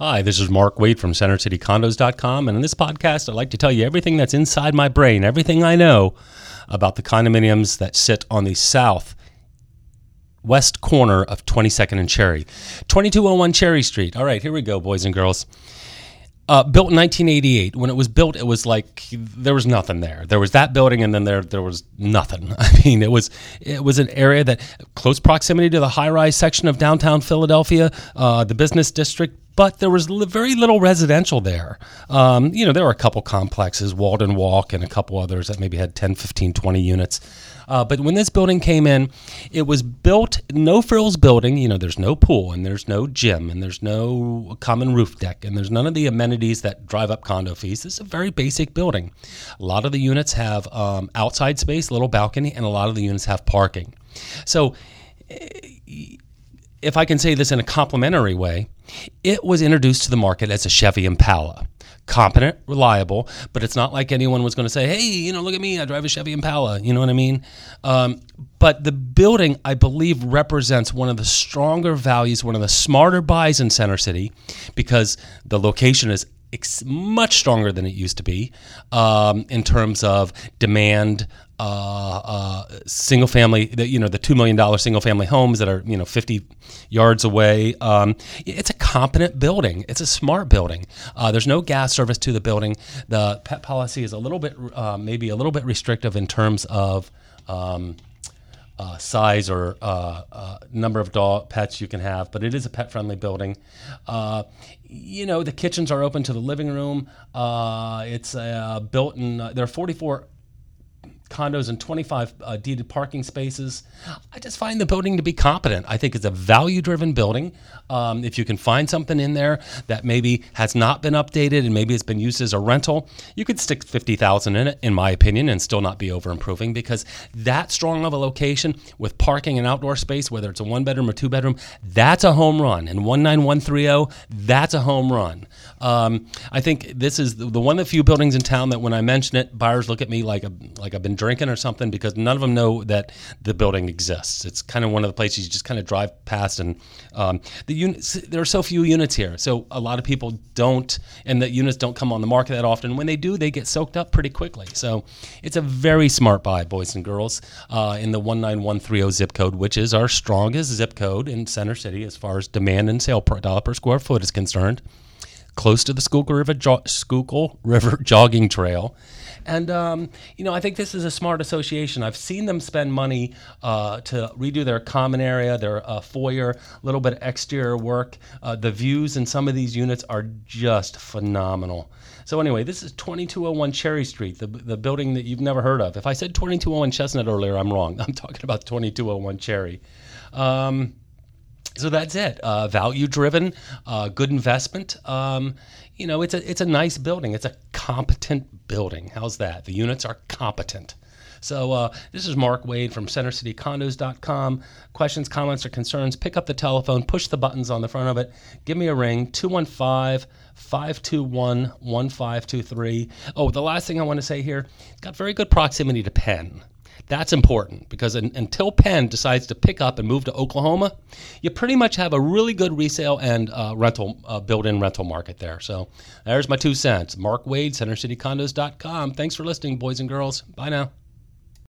Hi, this is Mark Wade from CenterCityCondos.com, and in this podcast, I'd like to tell you everything that's inside my brain, everything I know about the condominiums that sit on the south west corner of 22nd and Cherry. 2201 Cherry Street. All right, here we go, boys and girls. Uh, built in 1988. When it was built, it was like there was nothing there. There was that building, and then there there was nothing. I mean, it was it was an area that close proximity to the high rise section of downtown Philadelphia, uh, the business district. But there was very little residential there. Um, you know, there were a couple complexes, Walden Walk, and a couple others that maybe had 10, 15, 20 units. Uh, but when this building came in, it was built no frills building. You know, there's no pool and there's no gym and there's no common roof deck and there's none of the amenities that drive up condo fees. This is a very basic building. A lot of the units have um, outside space, little balcony, and a lot of the units have parking. So, if I can say this in a complimentary way, it was introduced to the market as a Chevy Impala. Competent, reliable, but it's not like anyone was going to say, hey, you know, look at me, I drive a Chevy Impala. You know what I mean? Um, but the building, I believe, represents one of the stronger values, one of the smarter buys in Center City because the location is ex- much stronger than it used to be um, in terms of demand. Uh, uh, single family, the, you know, the two million dollar single family homes that are you know fifty yards away. Um, it's a competent building. It's a smart building. Uh, there's no gas service to the building. The pet policy is a little bit, uh, maybe a little bit restrictive in terms of. Um, uh, size or uh, uh, number of dog pets you can have, but it is a pet friendly building. Uh, you know, the kitchens are open to the living room. Uh, it's uh, built in, there are 44 condos and 25 uh, deeded parking spaces. I just find the building to be competent. I think it's a value driven building. Um, if you can find something in there that maybe has not been updated and maybe it's been used as a rental, you could stick 50,000 in it, in my opinion, and still not be over improving because that strong of a location with parking and outdoor space, whether it's a one bedroom or two bedroom, that's a home run. And 19130, that's a home run. Um, I think this is the, the one of the few buildings in town that when I mention it, buyers look at me like a, like I've been drinking or something because none of them know that the building exists. It's kind of one of the places you just kind of drive past, and um, the units there are so few units here, so a lot of people don't, and the units don't come on the market that often. When they do, they get soaked up pretty quickly. So it's a very smart buy, boys and girls, uh, in the 19130 zip code, which is our strongest zip code in Center City as far as demand and sale per dollar per square foot is concerned close to the Schuylkill River, jo- Schuylkill River jogging trail. And, um, you know, I think this is a smart association. I've seen them spend money uh, to redo their common area, their uh, foyer, a little bit of exterior work. Uh, the views in some of these units are just phenomenal. So, anyway, this is 2201 Cherry Street, the, the building that you've never heard of. If I said 2201 Chestnut earlier, I'm wrong. I'm talking about 2201 Cherry. Um, so that's it. Uh, value driven, uh, good investment. Um, you know, it's a it's a nice building. It's a competent building. How's that? The units are competent. So uh, this is Mark Wade from CenterCityCondos.com. Questions, comments, or concerns? Pick up the telephone, push the buttons on the front of it. Give me a ring, 215 521 1523. Oh, the last thing I want to say here, it's got very good proximity to Penn. That's important because un- until Penn decides to pick up and move to Oklahoma, you pretty much have a really good resale and uh, rental uh, built-in rental market there. So there's my two cents. Mark Wade, CenterCityCondos.com. Thanks for listening, boys and girls. Bye now.